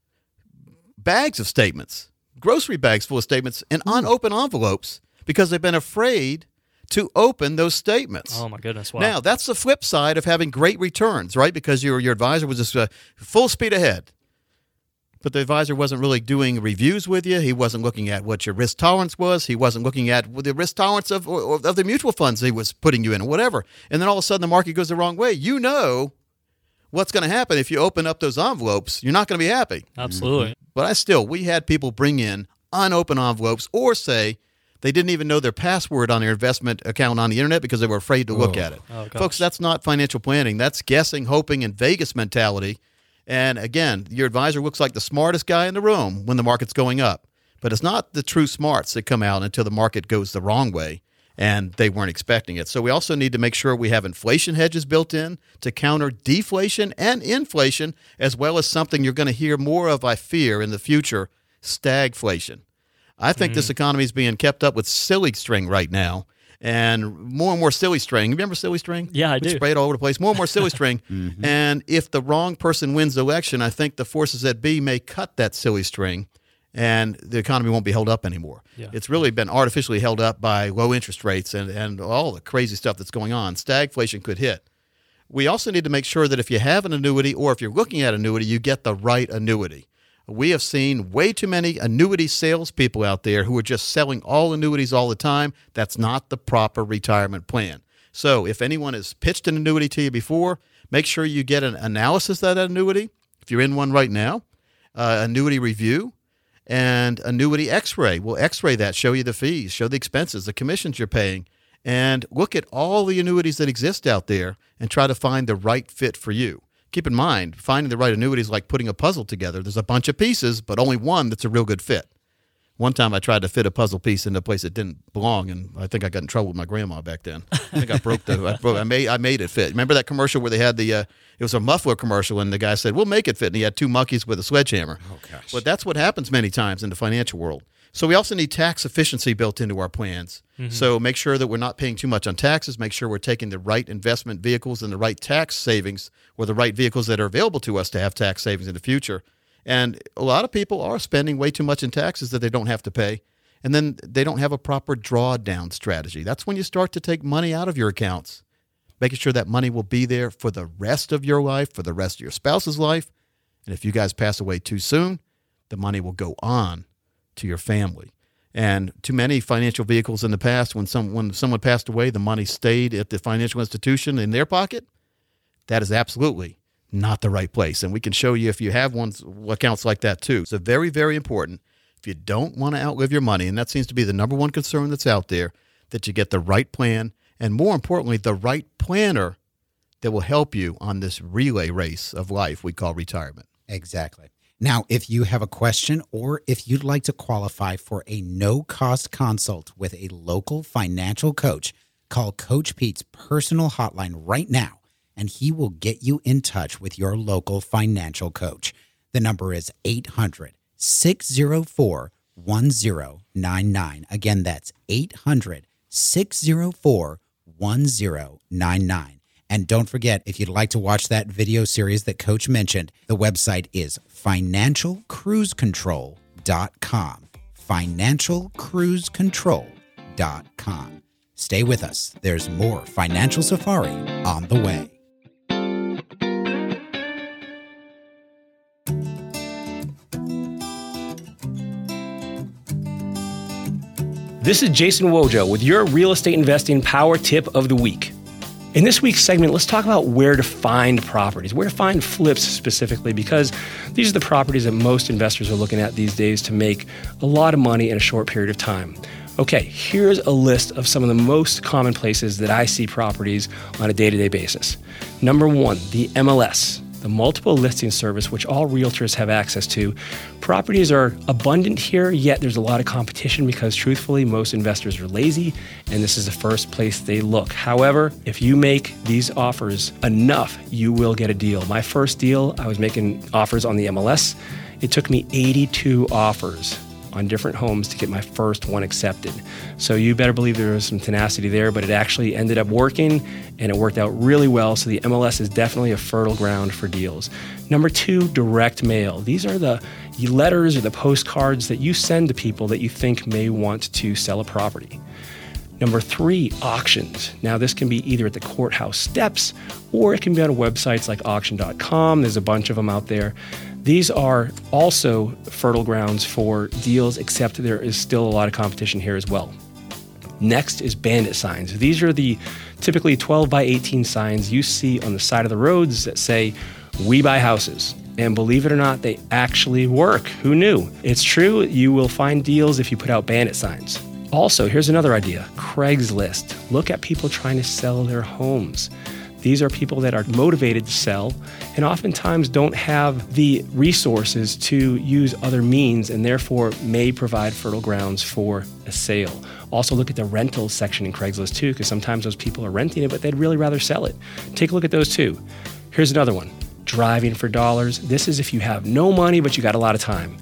S1: bags of statements, grocery bags full of statements, and unopened hmm. envelopes because they've been afraid to open those statements.
S4: oh my goodness. Wow.
S1: Now, that's the flip side of having great returns, right? Because your, your advisor was just uh, full speed ahead. But the advisor wasn't really doing reviews with you. He wasn't looking at what your risk tolerance was. He wasn't looking at the risk tolerance of, or, of the mutual funds he was putting you in, or whatever. And then all of a sudden the market goes the wrong way. You know what's going to happen if you open up those envelopes. You're not going to be happy.
S4: Absolutely.
S1: But I still, we had people bring in unopened envelopes or say they didn't even know their password on their investment account on the internet because they were afraid to look oh. at it.
S4: Oh.
S1: Folks, that's not financial planning. That's guessing, hoping, and Vegas mentality. And again, your advisor looks like the smartest guy in the room when the market's going up. But it's not the true smarts that come out until the market goes the wrong way and they weren't expecting it. So we also need to make sure we have inflation hedges built in to counter deflation and inflation, as well as something you're going to hear more of, I fear, in the future stagflation. I think this mm. economy is being kept up with silly string right now. And more and more silly string. Remember silly string?
S4: Yeah, I
S1: We
S4: do.
S1: Spray it all over the place. More and more silly string. Mm-hmm. And if the wrong person wins the election, I think the forces that be may cut that silly string and the economy won't be held up anymore.
S4: Yeah.
S1: It's really been artificially held up by low interest rates and, and all the crazy stuff that's going on. Stagflation could hit. We also need to make sure that if you have an annuity or if you're looking at annuity, you get the right annuity. We have seen way too many annuity salespeople out there who are just selling all annuities all the time. That's not the proper retirement plan. So, if anyone has pitched an annuity to you before, make sure you get an analysis of that annuity. If you're in one right now, uh, annuity review, and annuity x-ray We'll x-ray that show you the fees show the expenses the commissions you're paying and look at all the annuities that exist out there and try to find the right fit for you keep in mind finding the right annuity is like putting a puzzle together there's a bunch of pieces but only one that's a real good fit One time I tried to fit a puzzle piece into a place that didn't belong, and I think I got in trouble with my grandma back then. I think I broke the. I, broke, I made I made it fit. Remember that commercial where they had the? Uh, it was a muffler commercial, and the guy said, "We'll make it fit," and he had two monkeys with a sledgehammer. Oh gosh! But that's what happens many times in the financial world. So we also need tax efficiency built into our plans. Mm-hmm. So make sure that we're not paying too much on taxes. Make sure we're taking the right investment vehicles and the right tax savings, or the right vehicles that are available to us to have tax savings in the future. And a lot of people are spending way too much in taxes that they don't have to pay and then they don't have a proper drawdown strategy. That's when you start to take money out of your accounts, making sure that money will be there for the rest of your life, for the rest of your spouse's life. And if you guys pass away too soon, the money will go on to your family. And too many financial vehicles in the past, when, some, when someone passed away, the money stayed at the financial institution in their pocket. That is absolutely not the right place. And we can show you if you have ones accounts like that too. So very, very important if you don't want to outlive your money, and that seems to be the number one concern that's out there, that you get the right plan and more importantly, the right planner that will help you on this relay race of life we call retirement.
S3: Exactly. Now, if you have a question or if you'd like to qualify for a no cost consult with a local financial coach, call Coach Pete's personal hotline right now and he will get you in touch with your local financial coach. The number is 800 604 1099. Again, that's 800 604 1099. And don't forget, if you'd like to watch that video series that Coach mentioned, the website is financialcruisecontrol.com. Financialcruisecontrol.com. Stay with us. There's more Financial Safari on the way.
S6: This is Jason Wojo with your real estate investing power tip of the week. In this week's segment, let's talk about where to find properties, where to find flips specifically, because these are the properties that most investors are looking at these days to make a lot of money in a short period of time. Okay, here's a list of some of the most common places that I see properties on a day to day basis. Number one, the MLS the multiple listing service, which all realtors have access to. Properties are abundant here, yet there's a lot of competition because, truthfully, most investors are lazy and this is the first place they look. However, if you make these offers enough, you will get a deal. My first deal, I was making offers on the MLS. It took me 82 offers on different homes to get my first one accepted. So you better believe there was some tenacity there, but it actually ended up working and it worked out really well. So the MLS is definitely a fertile ground for deals. Number two, direct mail. These are the letters or the postcards that you send to people that you think may want to sell a property. Number three, auctions. Now, this can be either at the courthouse steps or it can be on websites like auction.com. There's a bunch of them out there. These are also fertile grounds for deals, except there is still a lot of competition here as well. Next is bandit signs. These are the typically 12 by 18 signs you see on the side of the roads that say, We buy houses. And believe it or not, they actually work. Who knew? It's true, you will find deals if you put out bandit signs. Also, here's another idea Craigslist. Look at people trying to sell their homes. These are people that are motivated to sell and oftentimes don't have the resources to use other means and therefore may provide fertile grounds for a sale. Also, look at the rental section in Craigslist too, because sometimes those people are renting it, but they'd really rather sell it. Take a look at those too. Here's another one driving for dollars. This is if you have no money, but you got a lot of time.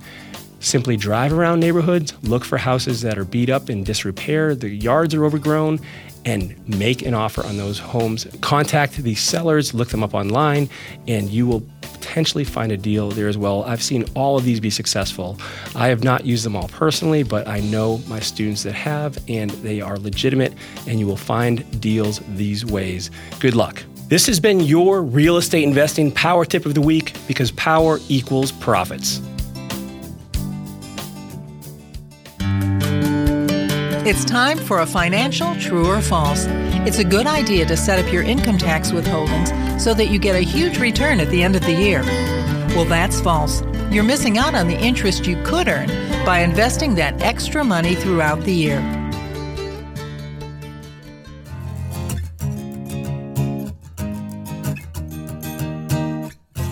S6: Simply drive around neighborhoods, look for houses that are beat up and disrepair, the yards are overgrown, and make an offer on those homes. Contact the sellers, look them up online, and you will potentially find a deal there as well. I've seen all of these be successful. I have not used them all personally, but I know my students that have, and they are legitimate, and you will find deals these ways. Good luck. This has been your real estate investing power tip of the week because power equals profits.
S7: It's time for a financial true or false. It's a good idea to set up your income tax withholdings so that you get a huge return at the end of the year. Well, that's false. You're missing out on the interest you could earn by investing that extra money throughout the year.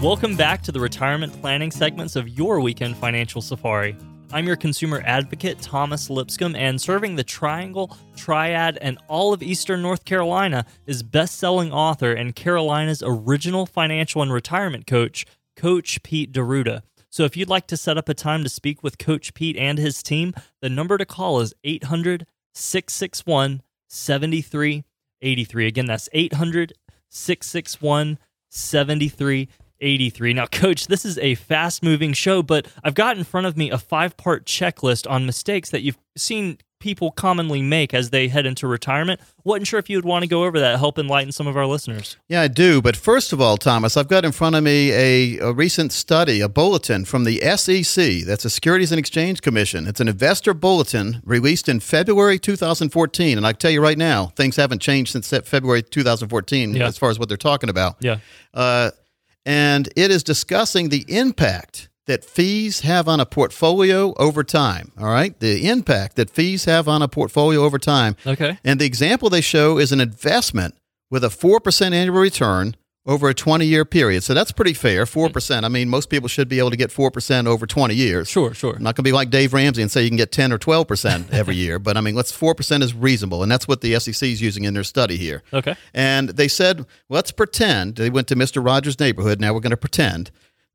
S4: Welcome back to the retirement planning segments of your weekend financial safari. I'm your consumer advocate, Thomas Lipscomb, and serving the Triangle, Triad, and all of Eastern North Carolina is best selling author and Carolina's original financial and retirement coach, Coach Pete D'Arruda. So if you'd like to set up a time to speak with Coach Pete and his team, the number to call is 800 661 7383. Again, that's 800 661 7383. Now, Coach, this is a fast moving show, but I've got in front of me a five part checklist on mistakes that you've seen people commonly make as they head into retirement. Wasn't sure if you would want to go over that, help enlighten some of our listeners.
S1: Yeah, I do. But first of all, Thomas, I've got in front of me a, a recent study, a bulletin from the SEC. That's the Securities and Exchange Commission. It's an investor bulletin released in February 2014. And I tell you right now, things haven't changed since February 2014
S4: Yeah.
S1: as far as what they're talking about.
S4: Yeah.
S1: Uh, and it is discussing the impact that fees have on a portfolio over time. All right, the impact that fees have on a portfolio over time.
S4: Okay.
S1: And the example they show is an investment with a four percent annual return over a twenty-year period. So that's pretty fair. Four percent. I mean, most people should be able to get four percent over twenty years.
S4: Sure, sure.
S1: I'm not going to be like Dave Ramsey and say you can get 10 or 12 percent every year, but I mean, let's four percent is reasonable, and that's what the SEC is using in their study here.
S4: Okay.
S1: And they said, let's pretend they went to Mr. Rogers' neighborhood. Now we're going to pretend.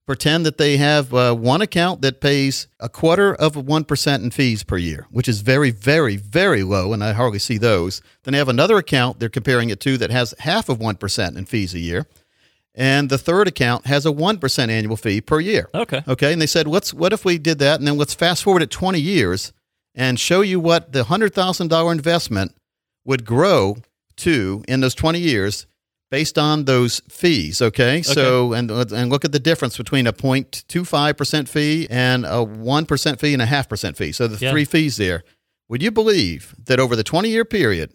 S1: Pretend that they have uh, one account that pays a quarter of 1% in fees per year, which is very, very, very low, and I hardly see those. Then they have another account they're comparing it to that has half of 1% in fees a year. And the third account has a 1% annual fee per year.
S4: Okay.
S1: Okay. And they said, let's, what if we did that? And then let's fast forward at 20 years and show you what the $100,000 investment would grow to in those 20 years based on those fees. Okay. So, and, and look at the difference between a 0.25% fee and a 1% fee and a half percent fee. So the
S4: Yeah.
S1: three fees there. Would you believe that over the 20 year period,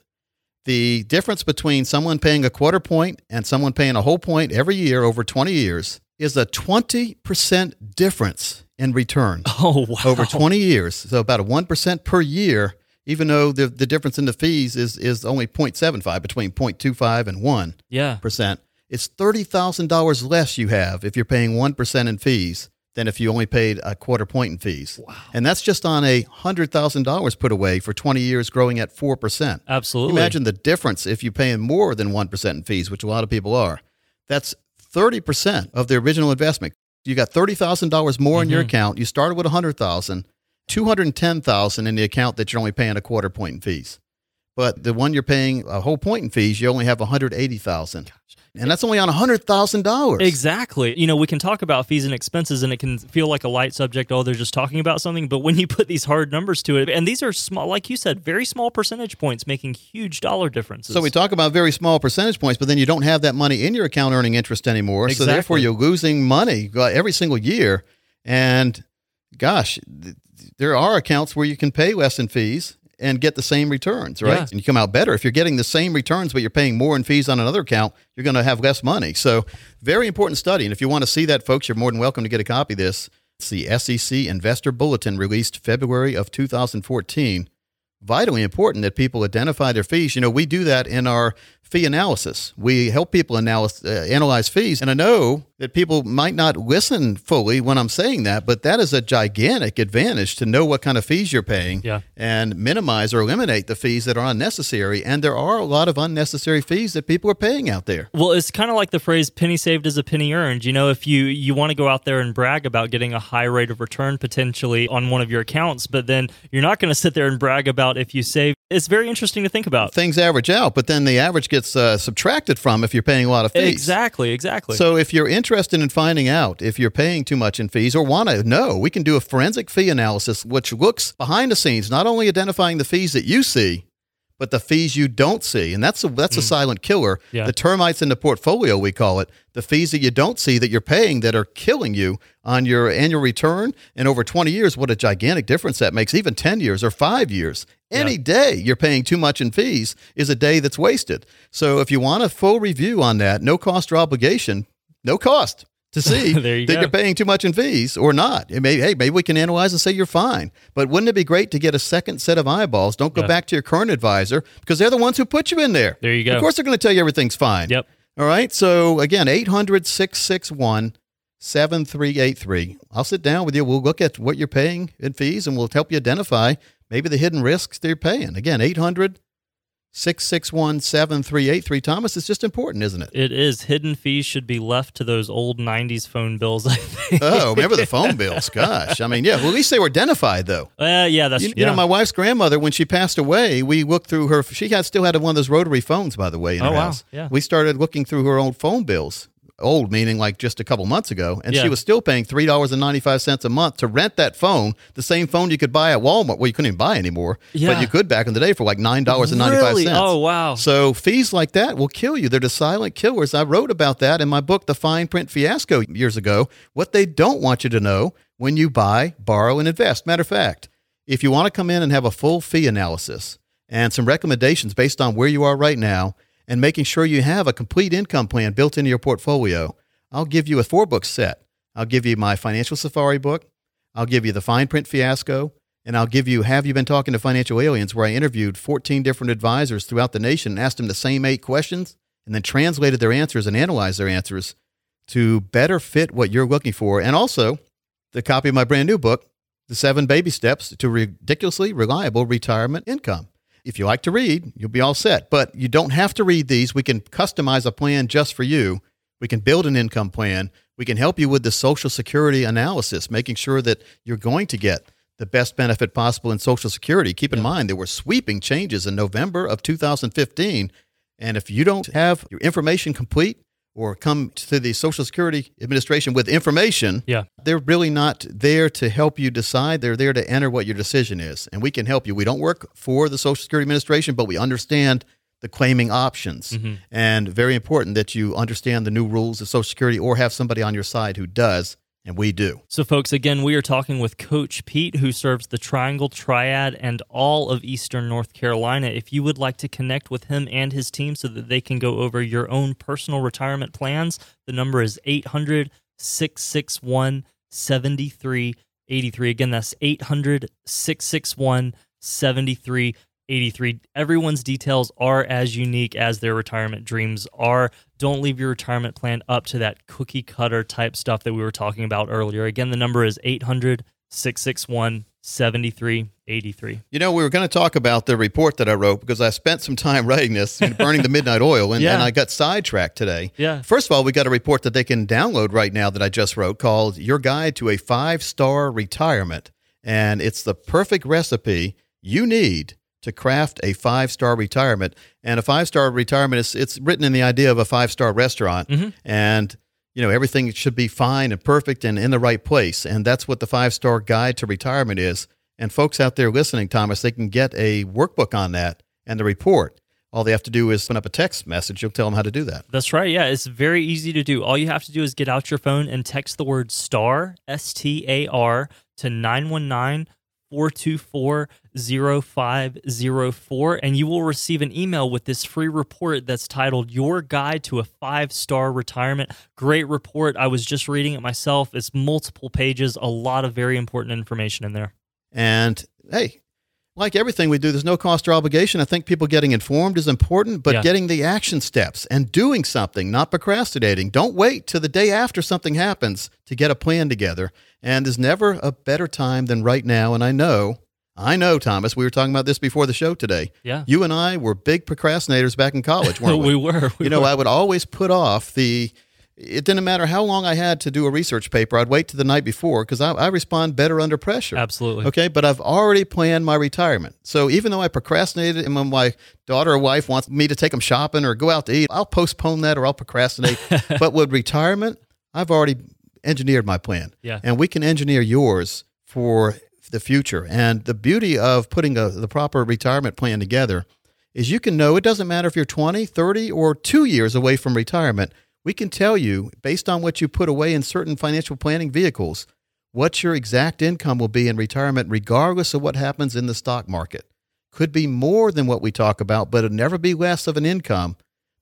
S1: the difference between someone paying a quarter point and someone paying a whole point every year over 20 years is a 20% difference in return
S4: Oh, wow.
S1: over 20 years. So about a 1% per year, even though the, the difference in the fees is, is only 0.75 between 0.25 and 1%.
S4: Yeah.
S1: It's $30,000 less you have if you're paying 1% in fees than if you only paid a quarter point in fees. Wow. And that's just on a $100,000 put away for 20 years growing at 4%.
S4: Absolutely.
S1: Imagine the difference if you're paying more than 1% in fees, which a lot of people are. That's 30% of the original investment. You got $30,000 more in your mm-hmm. account. You started with 100,000, 210,000 in the account that you're only paying a quarter point in fees. But the one you're paying a whole point in fees, you only have 180,000. And that's only on $100,000.
S4: Exactly. You know, we can talk about fees and expenses and it can feel like a light subject. Oh, they're just talking about something. But when you put these hard numbers to it, and these are small, like you said, very small percentage points making huge dollar differences.
S1: So we talk about very small percentage points, but then you don't have that money in your account earning interest anymore. So therefore, you're losing money uh, every single year. And gosh, there are accounts where you can pay less in fees and get the same returns, right?
S4: Yeah.
S1: And you come out better. If you're getting the same returns, but you're paying more in fees on another account, you're going to have less money. So, very important study. And if you want to see that, folks, you're more than welcome to get a copy of this. It's the SEC Investor Bulletin released February of 2014 vitally important that people identify their fees. You know, we do that in our fee analysis. We help people analyze, uh, analyze fees. And I know that people might not listen fully when I'm saying that, but that is a gigantic advantage to know what kind of fees you're paying
S4: Yeah.
S1: and minimize or eliminate the fees that are unnecessary. And there are a lot of unnecessary fees that people are paying out there.
S4: Well, it's kind of like the phrase "penny saved is a penny earned." You know, if you you want to go out there and brag about getting a high rate of return potentially on one of your accounts, but then you're not going to sit there and brag about if you save. It's very interesting to think about.
S1: Things average out, but then the average gets uh, subtracted from if you're paying a lot of fees.
S4: Exactly, exactly.
S1: So if you're interested in finding out if you're paying too much in fees or want to know, we can do a forensic fee analysis which looks behind the scenes, not only identifying the fees that you see, but the fees you don't see. And that's a that's a mm. silent killer.
S4: Yeah.
S1: The termites in the portfolio, we call it, the fees that you don't see that you're paying that are killing you on your annual return. And over 20 years, what a gigantic difference that makes, even 10 years or five years. Any day you're paying too much in fees is a day that's wasted. So if you want a full review on that, no cost or obligation, no cost to see
S4: There you
S1: that
S4: go.
S1: you're paying too much in fees or not. It may, hey, maybe we can analyze and say you're fine. But wouldn't it be great to get a second set of eyeballs? Don't go
S4: Yeah.
S1: back to your current advisor because they're the ones who put you in there.
S4: There you go.
S1: Of course, they're going to tell you everything's fine.
S4: Yep.
S1: All right. So again, 800 661 7383. I'll sit down with you. We'll look at what you're paying in fees and we'll help you identify maybe the hidden risks that you're paying. Again, 800 661 7383. Thomas, it's just important, isn't it?
S4: It is. Hidden fees should be left to those old 90s phone bills, I think.
S1: Oh, remember the phone bills? Gosh. I mean, yeah, well, at least they were identified, though.
S4: Uh, yeah, that's
S1: You, you
S4: yeah.
S1: know, my wife's grandmother, when she passed away, we looked through her. She had still had one of those rotary phones, by the way, in
S4: Oh,
S1: her
S4: wow.
S1: house.
S4: Yeah.
S1: We started looking through her old phone bills. Old meaning like just a couple months ago, and
S4: Yeah.
S1: she was still paying three dollars and ninety five cents a month to rent that phone, the same phone you could buy at Walmart. Well, you couldn't even buy anymore,
S4: Yeah.
S1: but you could back in the day for like nine dollars and ninety five
S4: Really? Oh, wow.
S1: So fees like that will kill you. They're the silent killers. I wrote about that in my book, The Fine Print Fiasco, years ago. What they don't want you to know when you buy, borrow, and invest. Matter of fact, if you want to come in and have a full fee analysis and some recommendations based on where you are right now and making sure you have a complete income plan built into your portfolio, I'll give you a four book set. I'll give you my Financial Safari book. I'll give you the Fine Print Fiasco. And I'll give you Have You Been Talking to Financial Aliens, where I interviewed 14 different advisors throughout the nation and asked them the same eight questions and then translated their answers and analyzed their answers to better fit what you're looking for. And also, the copy of my brand new book, The Seven Baby Steps to Ridiculously Reliable Retirement Income. If you like to read, you'll be all set. But you don't have to read these. We can customize a plan just for you. We can build an income plan. We can help you with the Social Security analysis, making sure that you're going to get the best benefit possible in Social Security. Keep in mind, there were sweeping changes in November of 2015. And if you don't have your information complete or come to the Social Security Administration with information,
S4: Yeah.
S1: they're really not there to help you decide. They're there to enter what your decision is. And we can help you. We don't work for the Social Security Administration, but we understand the claiming options. Mm-hmm. And very important that you understand the new rules of Social Security or have somebody on your side who does. And we do.
S4: So, folks, again, we are talking with Coach Pete, who serves the Triangle Triad and all of Eastern North Carolina. If you would like to connect with him and his team so that they can go over your own personal retirement plans, the number is 800 661 7383. Again, that's 800 661 7383. Everyone's details are as unique as their retirement dreams are. Don't leave your retirement plan up to that cookie cutter type stuff that we were talking about earlier. Again, the number is 800 661 7383.
S1: You know, we were going to talk about the report that I wrote because I spent some time writing this, burning the midnight oil, and,
S4: Yeah.
S1: and I got sidetracked today.
S4: Yeah.
S1: First of all, we got a report that they can download right now that I just wrote called Your Guide to a Five Star Retirement. And it's the perfect recipe you need to craft a five star retirement. And a five star retirement is it's written in the idea of a five star restaurant. Mm-hmm. And you know, everything should be fine and perfect and in the right place. And that's what the five star guide to retirement is. And folks out there listening, Thomas, they can get a workbook on that and the report. All they have to do is send up a text message. You'll tell them how to do that.
S4: That's right. Yeah, it's very easy to do. All you have to do is get out your phone and text the word STAR, S T A R, to 919 424 0504, and you will receive an email with this free report that's titled Your Guide to a Five Star Retirement. Great report. I was just reading it myself. It's multiple pages, a lot of very important information in there.
S1: And hey, like everything we do, there's no cost or obligation. I think people getting informed is important, but
S4: Yeah.
S1: getting the action steps and doing something, not procrastinating. Don't wait till the day after something happens to get a plan together. And there's never a better time than right now. And I know, I know, Thomas, we were talking about this before the show today.
S4: Yeah.
S1: You and I were big procrastinators back in college, weren't we?
S4: we were. We
S1: you know,
S4: were.
S1: I would always put off the. It didn't matter how long I had to do a research paper. I'd wait to the night before because I, I respond better under pressure.
S4: Absolutely.
S1: Okay, but I've already planned my retirement. So even though I procrastinated and when my daughter or wife wants me to take them shopping or go out to eat, I'll postpone that or I'll procrastinate. but with retirement, I've already engineered my plan.
S4: Yeah.
S1: And we can engineer yours for the future. And the beauty of putting a, the proper retirement plan together is you can know it doesn't matter if you're 20, 30, or two years away from retirement. We can tell you, based on what you put away in certain financial planning vehicles, what your exact income will be in retirement, regardless of what happens in the stock market. Could be more than what we talk about, but it'll never be less of an income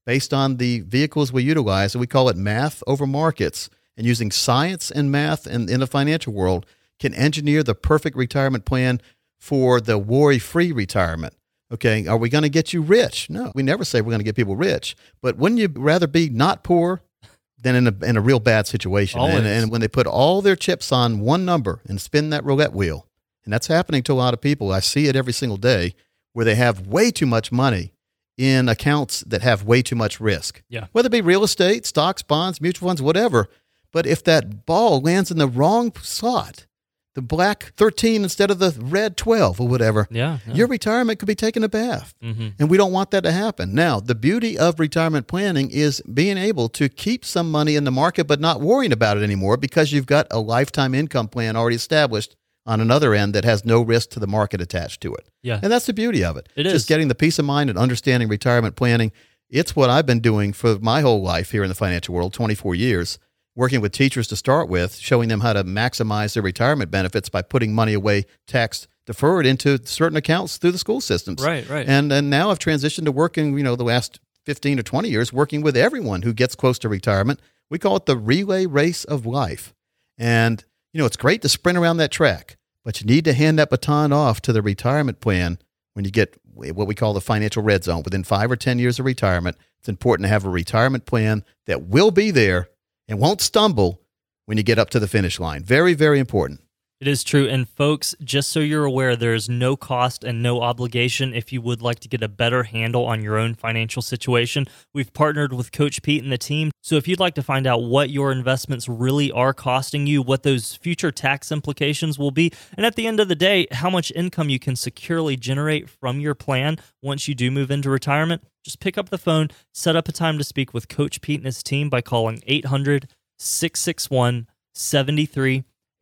S1: based on the vehicles we utilize. And we call it math over markets. And using science and math in, in the financial world can engineer the perfect retirement plan for the worry free retirement. Okay, are we going to get you rich? No, we never say we're going to get people rich. But wouldn't you rather be not poor than in a, in a real bad situation. And, and when they put all their chips on one number and spin that roulette wheel, and that's happening to a lot of people. I see it every single day where they have way too much money in accounts that have way too much risk.
S4: Yeah.
S1: Whether it be real estate, stocks, bonds, mutual funds, whatever. But if that ball lands in the wrong slot, the black 13 instead of the red 12 or whatever,
S4: Yeah. yeah.
S1: your retirement could be taking a bath.
S4: Mhm.
S1: And we don't want that to happen. Now, the beauty of retirement planning is being able to keep some money in the market, but not worrying about it anymore because you've got a lifetime income plan already established on another end that has no risk to the market attached to it.
S4: Yeah.
S1: And that's the beauty of it.
S4: It
S1: Just
S4: is.
S1: getting the peace of mind and understanding retirement planning. It's what I've been doing for my whole life here in the financial world, 24 years, working with teachers to start with, showing them how to maximize their retirement benefits by putting money away tax deferred into certain accounts through the school systems.
S4: Right, right.
S1: And and now I've transitioned to working, you know, the last 15 or 20 years working with everyone who gets close to retirement. We call it the relay race of life. And you know, it's great to sprint around that track, but you need to hand that baton off to the retirement plan when you get what we call the financial red zone. Within 5 or 10 years of retirement, it's important to have a retirement plan that will be there and won't stumble when you get up to the finish line. Very very important.
S4: It is true. And folks, just so you're aware, there is no cost and no obligation if you would like to get a better handle on your own financial situation. We've partnered with Coach Pete and the team. So if you'd like to find out what your investments really are costing you, what those future tax implications will be, and at the end of the day, how much income you can securely generate from your plan once you do move into retirement, just pick up the phone, set up a time to speak with Coach Pete and his team by calling 800 661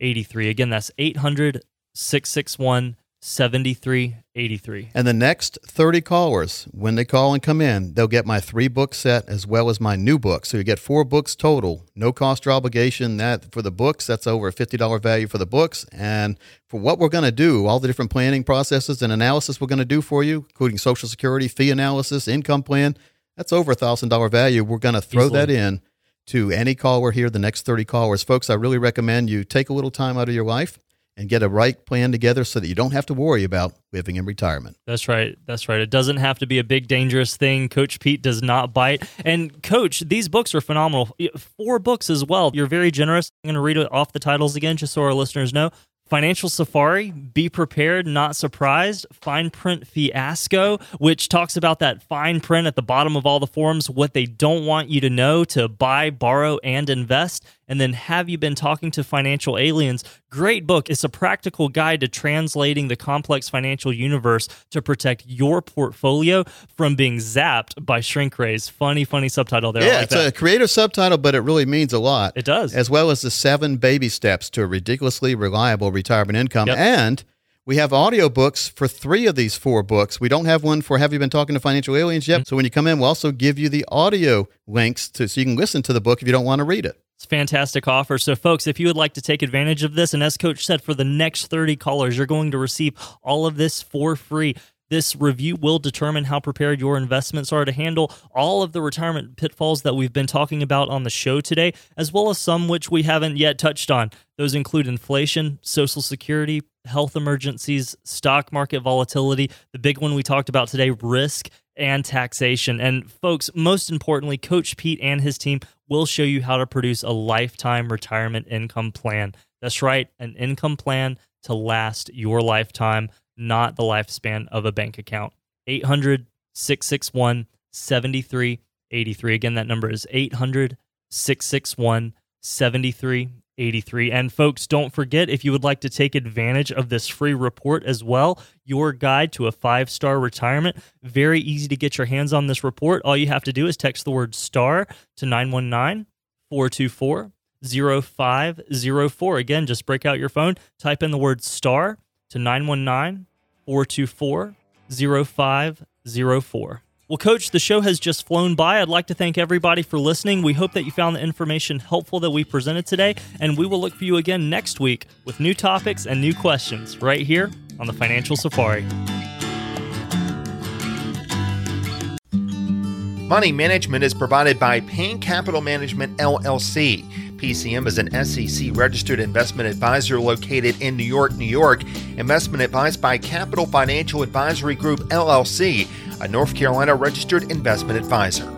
S4: 7383. Again, that's 800 661 7383.
S1: And the next 30 callers, when they call and come in, they'll get my three book set as well as my new book. So you get four books total, no cost or obligation. That for the books, that's over a $50 value for the books. And for what we're going to do, all the different planning processes and analysis we're going to do for you, including Social Security, fee analysis, income plan, that's over a $1,000 value. We're going to throw
S4: Easily.
S1: that in to any caller here, the next 30 callers. Folks, I really recommend you take a little time out of your life and get a right plan together so that you don't have to worry about living in retirement.
S4: That's right. That's right. It doesn't have to be a big, dangerous thing. Coach Pete does not bite. And, Coach, these books are phenomenal. Four books as well. You're very generous. I'm going to read off the titles again just so our listeners know. Financial Safari, Be Prepared, Not Surprised, Fine Print Fiasco, which talks about that fine print at the bottom of all the forms, what they don't want you to know to buy, borrow, and invest. And then Have You Been Talking to Financial Aliens? Great book. It's a practical guide to translating the complex financial universe to protect your portfolio from being zapped by shrink rays. Funny, funny subtitle there.
S1: Yeah,
S4: like
S1: it's
S4: that.
S1: a creative subtitle, but it really means a lot.
S4: It does.
S1: As well as the seven baby steps to a ridiculously reliable retirement income.
S4: Yep.
S1: And we have audiobooks for three of these four books. We don't have one for Have You Been Talking to Financial Aliens
S4: Mm-hmm.
S1: yet? So when you come in, we'll also give you the audio links to so you can listen to the book if you don't want to read it.
S4: It's a fantastic offer. So, folks, if you would like to take advantage of this, and as Coach said, for the next 30 callers, you're going to receive all of this for free. This review will determine how prepared your investments are to handle all of the retirement pitfalls that we've been talking about on the show today, as well as some which we haven't yet touched on. Those include inflation, Social Security, health emergencies, stock market volatility, the big one we talked about today, risk, and taxation. And folks, most importantly, Coach Pete and his team will show you how to produce a lifetime retirement income plan. That's right, an income plan to last your lifetime, not the lifespan of a bank account. 800 661 7383. Again, that number is 800 661 7383. And folks, don't forget if you would like to take advantage of this free report as well, your guide to a five star retirement. Very easy to get your hands on this report. All you have to do is text the word star to 919 424 0504. Again, just break out your phone, type in the word star to 919 424 0504. Well, Coach, the show has just flown by. I'd like to thank everybody for listening. We hope that you found the information helpful that we presented today, and we will look for you again next week with new topics and new questions right here on the Financial Safari.
S8: Money management is provided by Payne Capital Management LLC. PCM is an SEC registered investment advisor located in New York, New York. Investment advised by Capital Financial Advisory Group LLC, a North Carolina registered investment advisor.